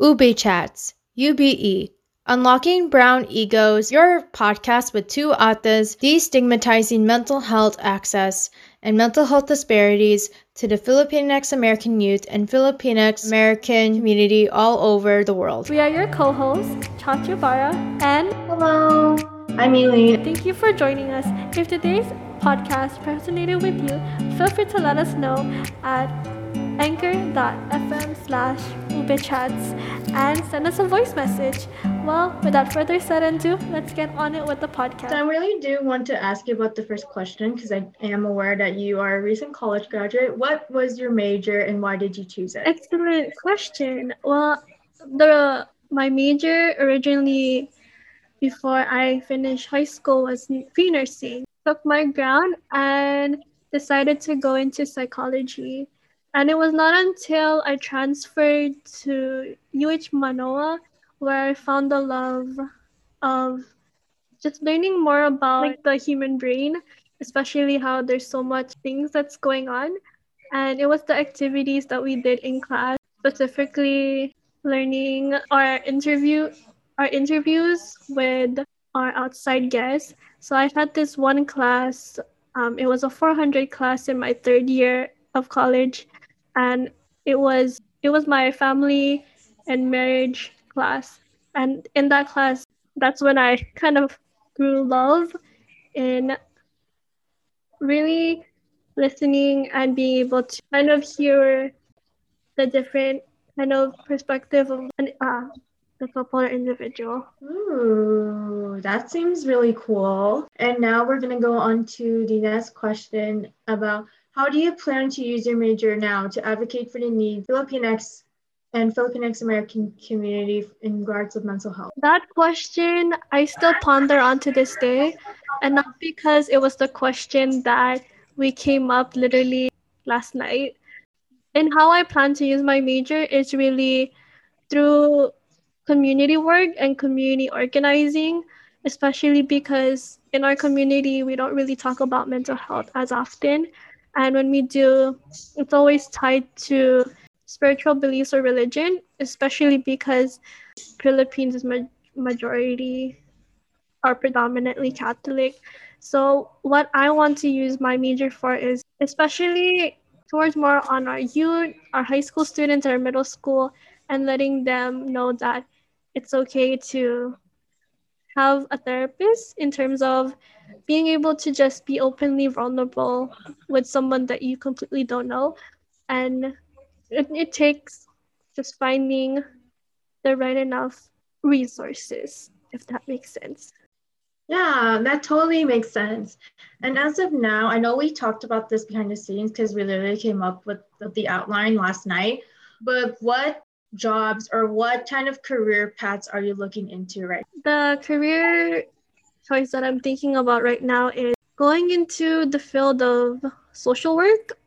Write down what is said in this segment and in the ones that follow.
Ube Chats, UBE, Unlocking Brown Egos, your podcast with two atas destigmatizing mental health access and mental health disparities to the Filipinx American youth and Filipinx American community all over the world. We are your co hosts, Chacha Bara and Hello, I'm Eileen. Thank you for joining us. If today's podcast resonated with you, feel free to let us know at anchor.fm slash ubechats and send us a voice message. Well, without further said ado, let's get on it with the podcast. So I really do want to ask you about the first question because I am aware that you are a recent college graduate. What was your major and why did you choose it? Excellent question. Well, the my major originally before I finished high school was pre-nursing. Took my ground and decided to go into psychology. And it was not until I transferred to UH Manoa where I found the love of just learning more about like, the human brain, especially how there's so much things that's going on. And it was the activities that we did in class, specifically learning our interview our interviews with our outside guests. So I had this one class, um, it was a 400 class in my third year of college and it was it was my family and marriage class and in that class that's when i kind of grew love in really listening and being able to kind of hear the different kind of perspective of an, uh, the couple or individual. Ooh, that seems really cool. And now we're going to go on to the next question about how do you plan to use your major now to advocate for the needs of Filipinx and Filipinx American community in regards of mental health? That question I still ponder on to this day, and not because it was the question that we came up literally last night. And how I plan to use my major is really through community work and community organizing, especially because in our community, we don't really talk about mental health as often. And when we do, it's always tied to spiritual beliefs or religion, especially because Philippines is ma- majority are predominantly Catholic. So what I want to use my major for is especially towards more on our youth, our high school students, our middle school, and letting them know that it's okay to have a therapist in terms of being able to just be openly vulnerable with someone that you completely don't know. And it, it takes just finding the right enough resources, if that makes sense. Yeah, that totally makes sense. And as of now, I know we talked about this behind the scenes because we literally came up with the outline last night. But what jobs or what kind of career paths are you looking into right the career choice that i'm thinking about right now is going into the field of social work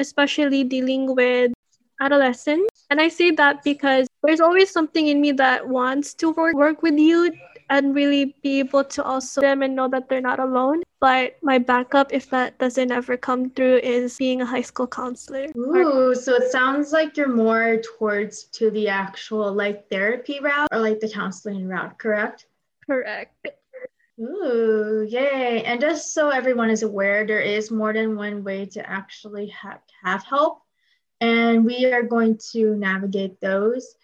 especially dealing with adolescents. And i say that because there's always something in me that wants to work, work with youth and really be able to also them and know that they're not alone. But my backup, if that doesn't ever come through, is being a high school counselor. Ooh, so it sounds like you're more towards to the actual like therapy route or like the counseling route, correct? Correct. Ooh, yay. And just so everyone is aware, there is more than one way to actually have, have help. And we are going to navigate those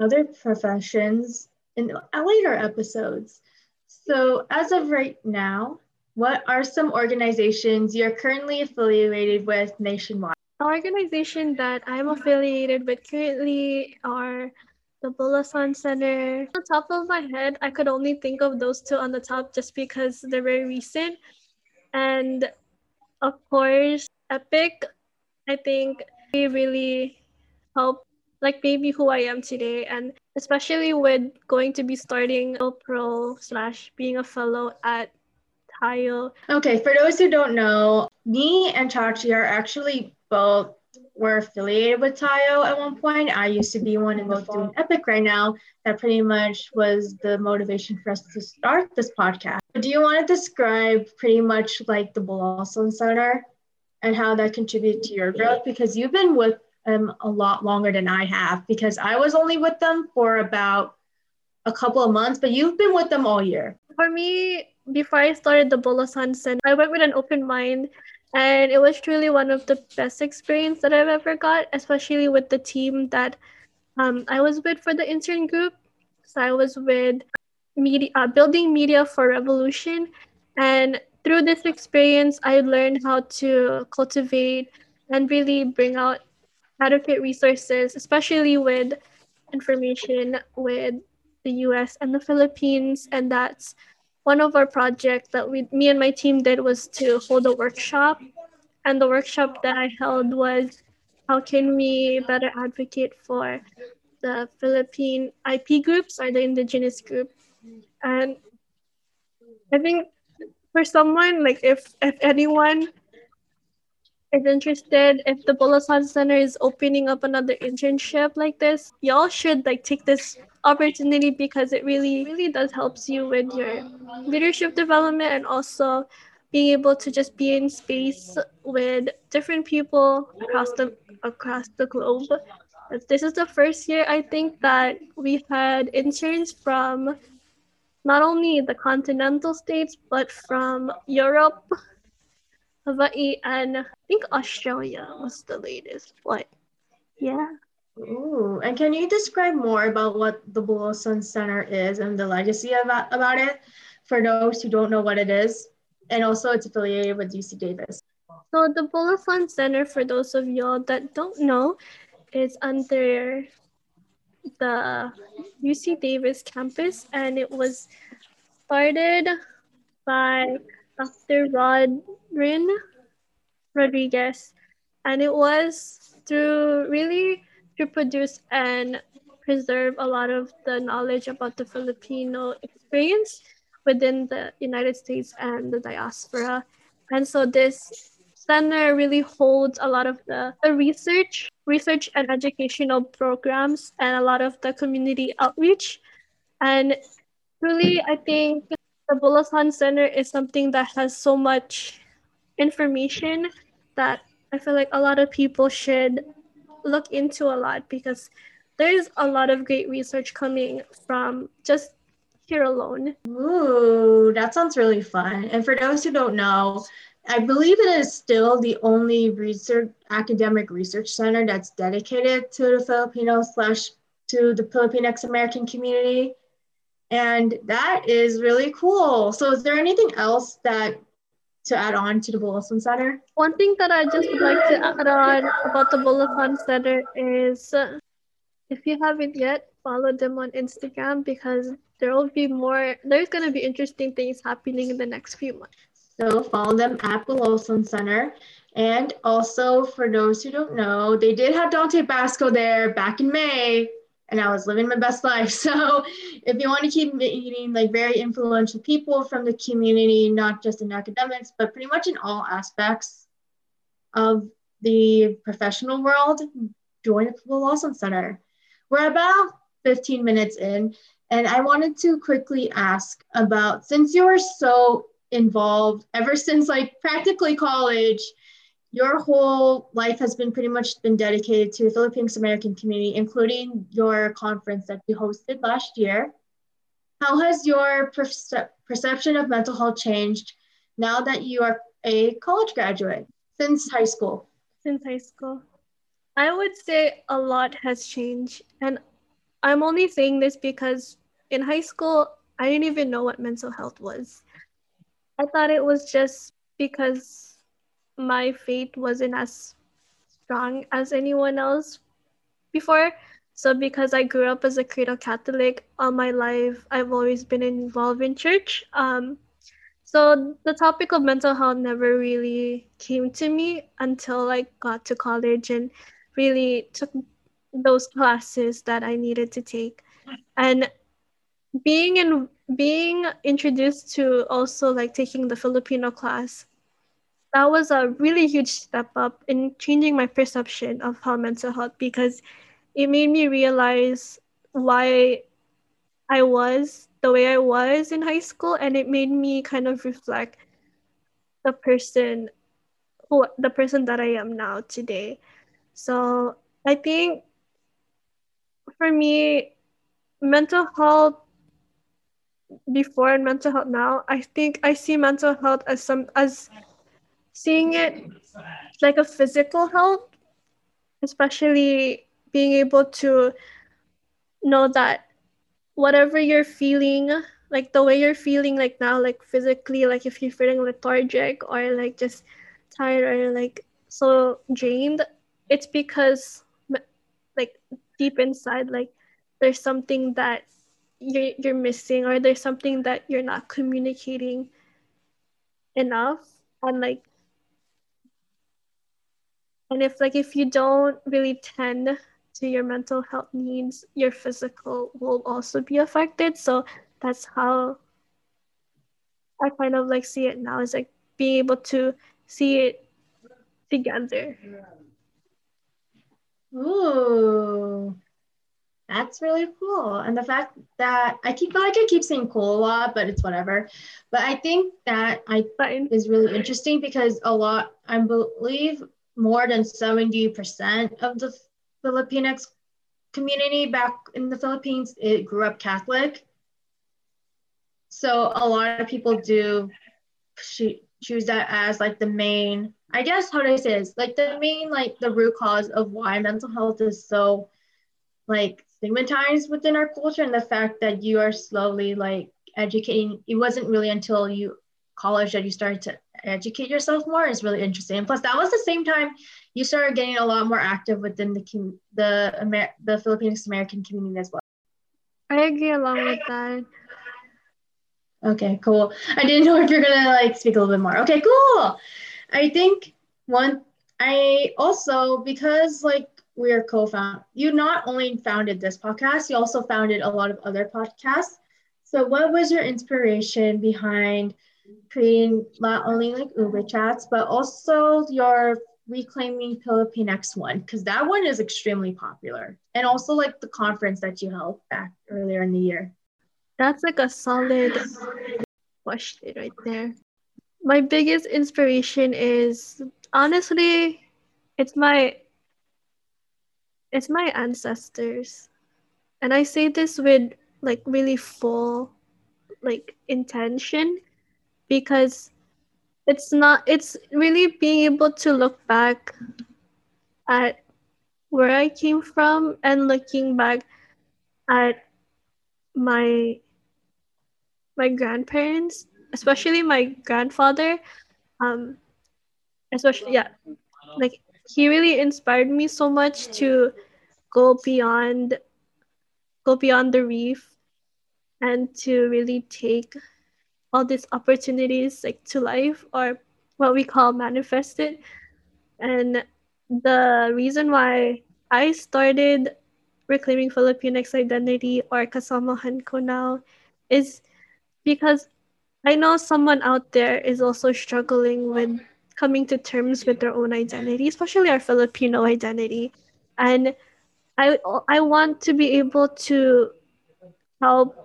other professions in later episodes. So, as of right now, what are some organizations you're currently affiliated with nationwide? The organization that I'm affiliated with currently are the Bulosan Center. On top of my head, I could only think of those two on the top just because they're very recent. And of course, Epic, I think they really help like maybe who I am today and especially with going to be starting pro slash being a fellow at Tayo. Okay, for those who don't know, me and Chachi are actually both were affiliated with Tayo at one point. I used to be one and both doing Epic right now. That pretty much was the motivation for us to start this podcast. Do you want to describe pretty much like the Bulosan Center and how that contributed to your growth? Because you've been with them a lot longer than I have because I was only with them for about a couple of months, but you've been with them all year. For me, before I started the Bulosan Center, I went with an open mind and it was truly one of the best experience that I've ever got, especially with the team that um, I was with for the intern group. So I was with media, uh, building media for revolution, and through this experience, I learned how to cultivate and really bring out adequate resources, especially with information with the US and the Philippines. And that's one of our projects that we, me and my team did was to hold a workshop. And the workshop that I held was how can we better advocate for the Philippine IP groups or the indigenous group. And I think for someone like if if anyone is interested, if the Bulosan Center is opening up another internship like this, y'all should like take this opportunity because it really really does helps you with your leadership development and also being able to just be in space with different people across the across the globe. This is the first year I think that we've had interns from not only the continental states but from Europe, Hawaii, and I think Australia was the latest. But yeah. Ooh, and can you describe more about what the Bulosan Center is and the legacy about, about it for those who don't know what it is? And also, it's affiliated with UC Davis. So, the Bulosan Center, for those of y'all that don't know, is under the UC Davis campus, and it was started by Dr. Robyn Rodriguez, and it was through really to produce and preserve a lot of the knowledge about the Filipino experience within the United States and the diaspora. And so this center really holds a lot of the, the research, research and educational programs and a lot of the community outreach. And really, I think the Bulosan Center is something that has so much information that I feel like a lot of people should look into a lot because there's a lot of great research coming from just here alone. Ooh, that sounds really fun. And for those who don't know, I believe it is still the only research academic research center that's dedicated to the Filipino slash to the Filipinx American community. And that is really cool. So is there anything else that to add on to the Bulosan Center? One thing that I just would like to add on about the Bulosan Center is uh, if you haven't yet, follow them on Instagram because there will be more, there's going to be interesting things happening in the next few months. So follow them at Bulosan Center. And also, for those who don't know, they did have Dante Basco there back in May and I was living my best life. So if you want to keep meeting like very influential people from the community, not just in academics, but pretty much in all aspects of the professional world, join the Lawson Center. We're about 15 minutes in, and I wanted to quickly ask about since you are so involved ever since like practically college your whole life has been pretty much been dedicated to the Philippines American community, including your conference that you hosted last year. How has your perce- perception of mental health changed now that you are a college graduate since high school? Since high school, I would say a lot has changed. And I'm only saying this because in high school, I didn't even know what mental health was. I thought it was just because my faith wasn't as strong as anyone else before. So because I grew up as a cradle Catholic all my life, I've always been involved in church. Um, so the topic of mental health never really came to me until I got to college and really took those classes that I needed to take. And being in being introduced to also like taking the Filipino class that was a really huge step up in changing my perception of how mental health because it made me realize why I was the way I was in high school and it made me kind of reflect the person who the person that I am now today. So I think for me, mental health before and mental health now, I think I see mental health as some as seeing it like a physical health, especially being able to know that whatever you're feeling, like the way you're feeling like now, like physically, like if you're feeling lethargic or like just tired or like so drained, it's because like deep inside, like there's something that you're you're missing or there's something that you're not communicating enough and like and if like if you don't really tend to your mental health needs your physical will also be affected so that's how i kind of like see it now is like being able to see it together Ooh, that's really cool. And the fact that I keep like I keep saying cool a lot, but it's whatever. But I think that I Fine. is really interesting because a lot, I believe more than 70% of the Filipinx community back in the Philippines, it grew up Catholic. So a lot of people do choose that as like the main I guess how this? Like the main, like the root cause of why mental health is so like stigmatized within our culture and the fact that you are slowly like educating. It wasn't really until you college that you started to educate yourself more is really interesting. And plus, that was the same time you started getting a lot more active within the the Amer- the Filipinx American community as well. I agree along with that. Okay, cool. I didn't know if you're gonna like speak a little bit more. Okay, cool. I think one, I also, because like we're co-found, you not only founded this podcast, you also founded a lot of other podcasts. So what was your inspiration behind creating not only like Ube chats, but also your reclaiming Filipinx one? Because that one is extremely popular. And also like the conference that you held back earlier in the year. That's like a solid question right there my biggest inspiration is honestly it's my it's my ancestors and i say this with like really full like intention because it's not it's really being able to look back at where i came from and looking back at my my grandparents especially my grandfather um especially yeah like he really inspired me so much to go beyond go beyond the reef and to really take all these opportunities like to life or what we call manifested and the reason why i started reclaiming filipinx identity or kasamahan ko now is because I know someone out there is also struggling with coming to terms with their own identity, especially our Filipino identity. And I I want to be able to help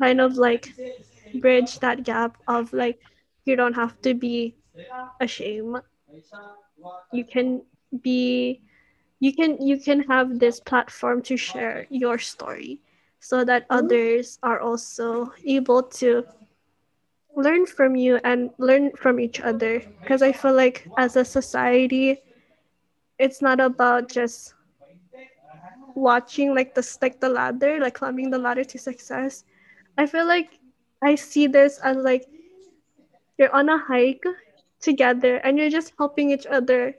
kind of like bridge that gap of like you don't have to be ashamed. You can be you can you can have this platform to share your story so that mm-hmm. others are also able to learn from you and learn from each other. Because i feel like as a society it's not about just watching like the like the ladder like climbing the ladder to success. I feel like i see this as like you're on a hike together and you're just helping each other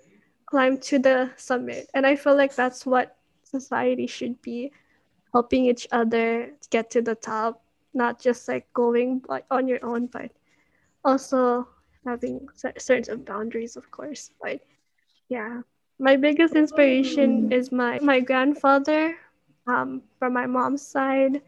climb to the summit and i feel like that's what society should be helping each other get to the top not just like going on your own, but also having certain boundaries, of course. But yeah, my biggest inspiration is my my grandfather, um, from my mom's side,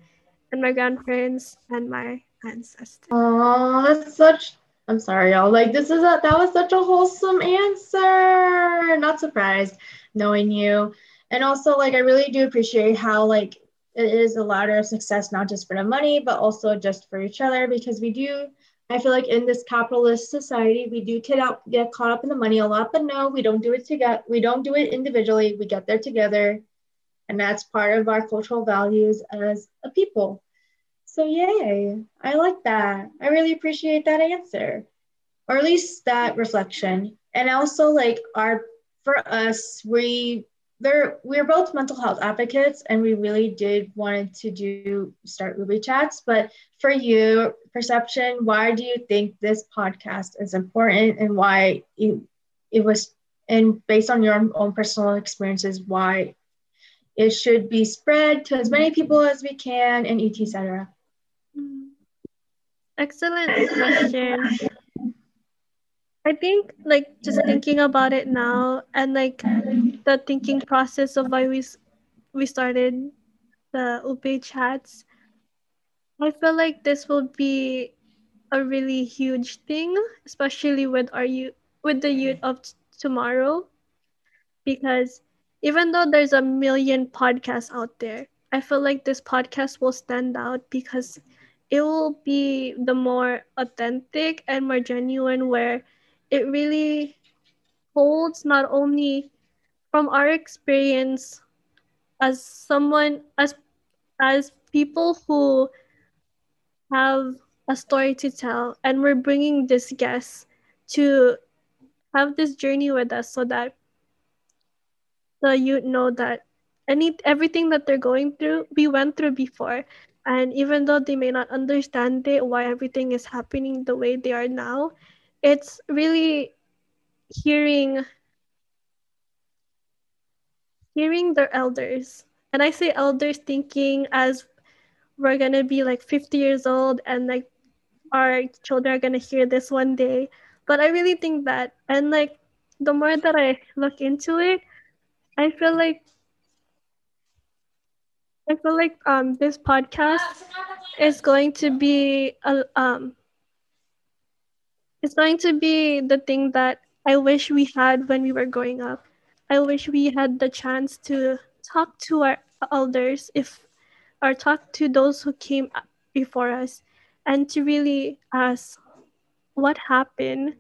and my grandparents and my ancestors. Oh, that's such. I'm sorry, y'all. Like this is a that was such a wholesome answer. Not surprised knowing you. And also like I really do appreciate how like it is a ladder of success, not just for the money, but also just for each other, because we do I feel like in this capitalist society, we do get out, get caught up in the money a lot, but no, we don't do it together. We don't do it individually. We get there together, and that's part of our cultural values as a people. So yay! I like that. I really appreciate that answer, or at least that reflection. And also, like our for us, we there we're both mental health advocates and we really did wanted to do start ruby chats but for you perception why do you think this podcast is important and why it, it was and based on your own personal experiences why it should be spread to as many people as we can and etc excellent question. I think like just thinking about it now and like the thinking process of why we we started the Ube chats, I feel like this will be a really huge thing, especially with our youth, with the youth of t- tomorrow, because even though there's a million podcasts out there, I feel like this podcast will stand out because it will be the more authentic and more genuine where it really holds not only from our experience as someone as as people who have a story to tell and we're bringing this guest to have this journey with us so that the youth know that any everything that they're going through we went through before and even though they may not understand it why everything is happening the way they are now it's really hearing hearing their elders. And i say elders thinking as we're gonna be like 50 years old and like our children are gonna hear this one day. But i really think that and like the more that i look into it i feel like i feel like um this podcast is going to be a um it's going to be the thing that I wish we had when we were growing up. I wish we had the chance to talk to our elders if or talk to those who came before us and to really ask what happened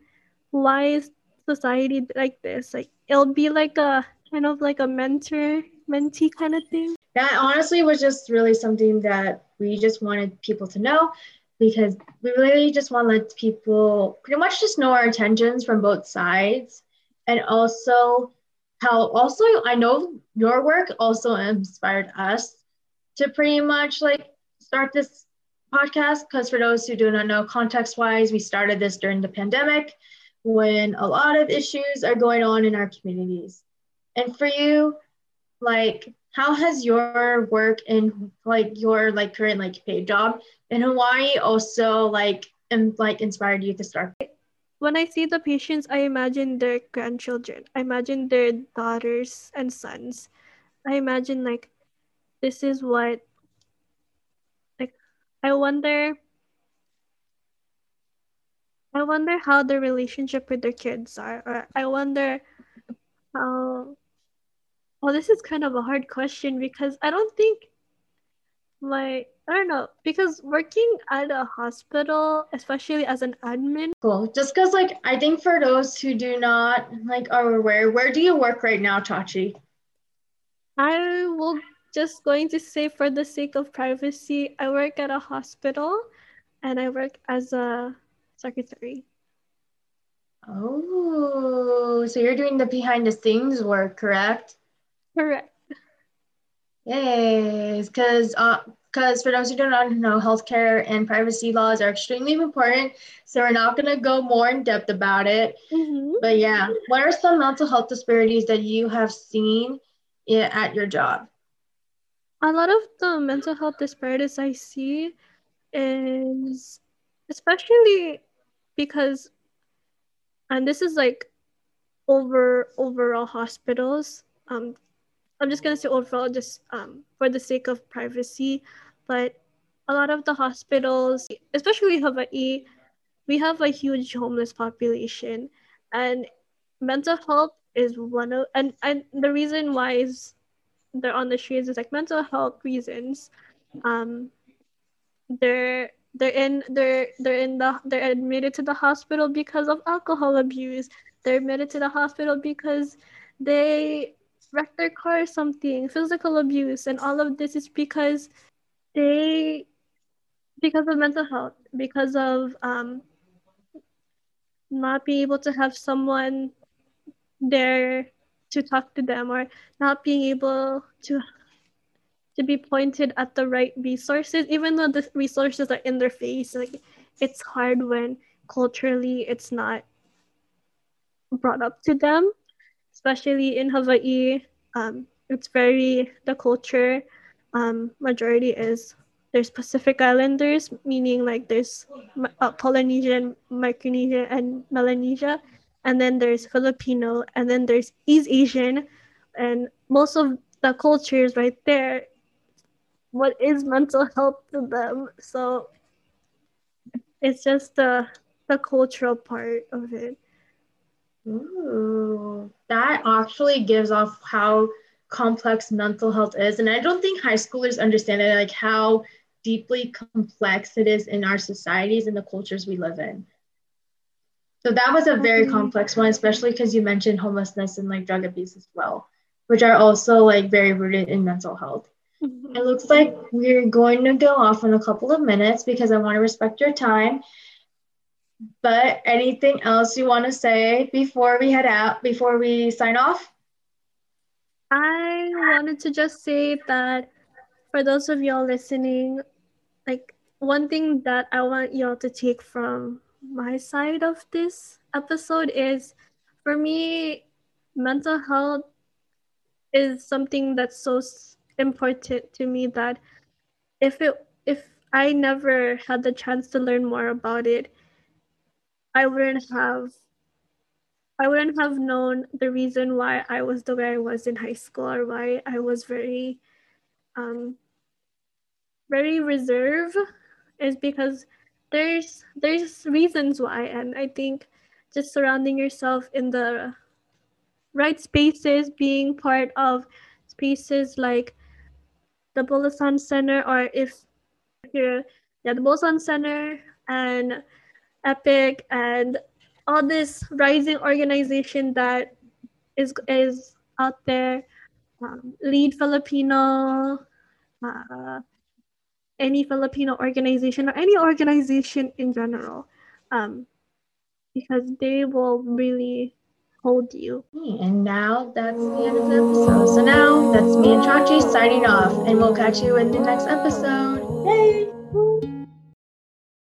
why is society like this like it'll be like a kind of like a mentor mentee kind of thing that honestly was just really something that we just wanted people to know because we really just want to let people pretty much just know our intentions from both sides. And also how also I know your work also inspired us to pretty much like start this podcast. Because for those who do not know context wise we started this during the pandemic when a lot of issues are going on in our communities. And for you like how has your work in like your like current like paid job in Hawaii also like and like inspired you to start? When I see the patients, I imagine their grandchildren. I imagine their daughters and sons. I imagine like this is what like I wonder I wonder how the relationship with their kids are or I wonder how well this is kind of a hard question because I don't think my I don't know because working at a hospital, especially as an admin. Cool. Just because, like, I think for those who do not like are aware, where do you work right now, Tachi? I will just going to say for the sake of privacy, I work at a hospital, and I work as a secretary. Oh, so you're doing the behind the scenes work, correct? Correct. Yes, because uh, because for those who do not know, healthcare and privacy laws are extremely important. So we're not going to go more in depth about it. Mm-hmm. But yeah, what are some mental health disparities that you have seen at your job? A lot of the mental health disparities I see is especially because, and this is like over overall hospitals. Um, I'm just gonna say overall, just um, for the sake of privacy but a lot of the hospitals, especially Hawaii, we have a huge homeless population, and mental health is one of and and the reason why is they're on the streets is like mental health reasons. Um, they're they're in they're they're in the they're admitted to the hospital because of alcohol abuse they're admitted to the hospital because they wrecked their car or something physical abuse and all of this is because they because of mental health because of um not being able to have someone there to talk to them or not being able to to be pointed at the right resources even though the resources are in their face like it's hard when culturally it's not brought up to them especially in hawaii um, it's very the culture um, majority is there's pacific islanders meaning like there's uh, polynesian micronesia and melanesia and then there's filipino and then there's east asian and most of the cultures right there what is mental health to them. So it's just the the cultural part of it. Ooh, that actually gives off how complex mental health is. And I don't think high schoolers understand it, like how deeply complex it is in our societies and the cultures we live in. So that was a very mm-hmm. complex one, especially because you mentioned homelessness and like drug abuse as well, which are also like very rooted in mental health. It looks like we're going to go off in a couple of minutes because I want to respect your time. But anything else you want to say before we head out, before we sign off? I wanted to just say that for those of y'all listening, like one thing that I want y'all to take from my side of this episode is for me, mental health is something that's so important to me that if it if I never had the chance to learn more about it, I wouldn't have I wouldn't have known the reason why I was the way I was in high school or why I was very um very reserved is because there's there's reasons why. And I think just surrounding yourself in the right spaces being part of spaces like the Bulosan Center or if you're yeah, the Bulosan Center and Epic and all this rising organization that is is out there, um, Lead Filipino, uh, any Filipino organization or any organization in general, um, because they will really hold you. And now that's the end of the episode. So now that's me and Chachi signing off, and we'll catch you in the next episode. Yay!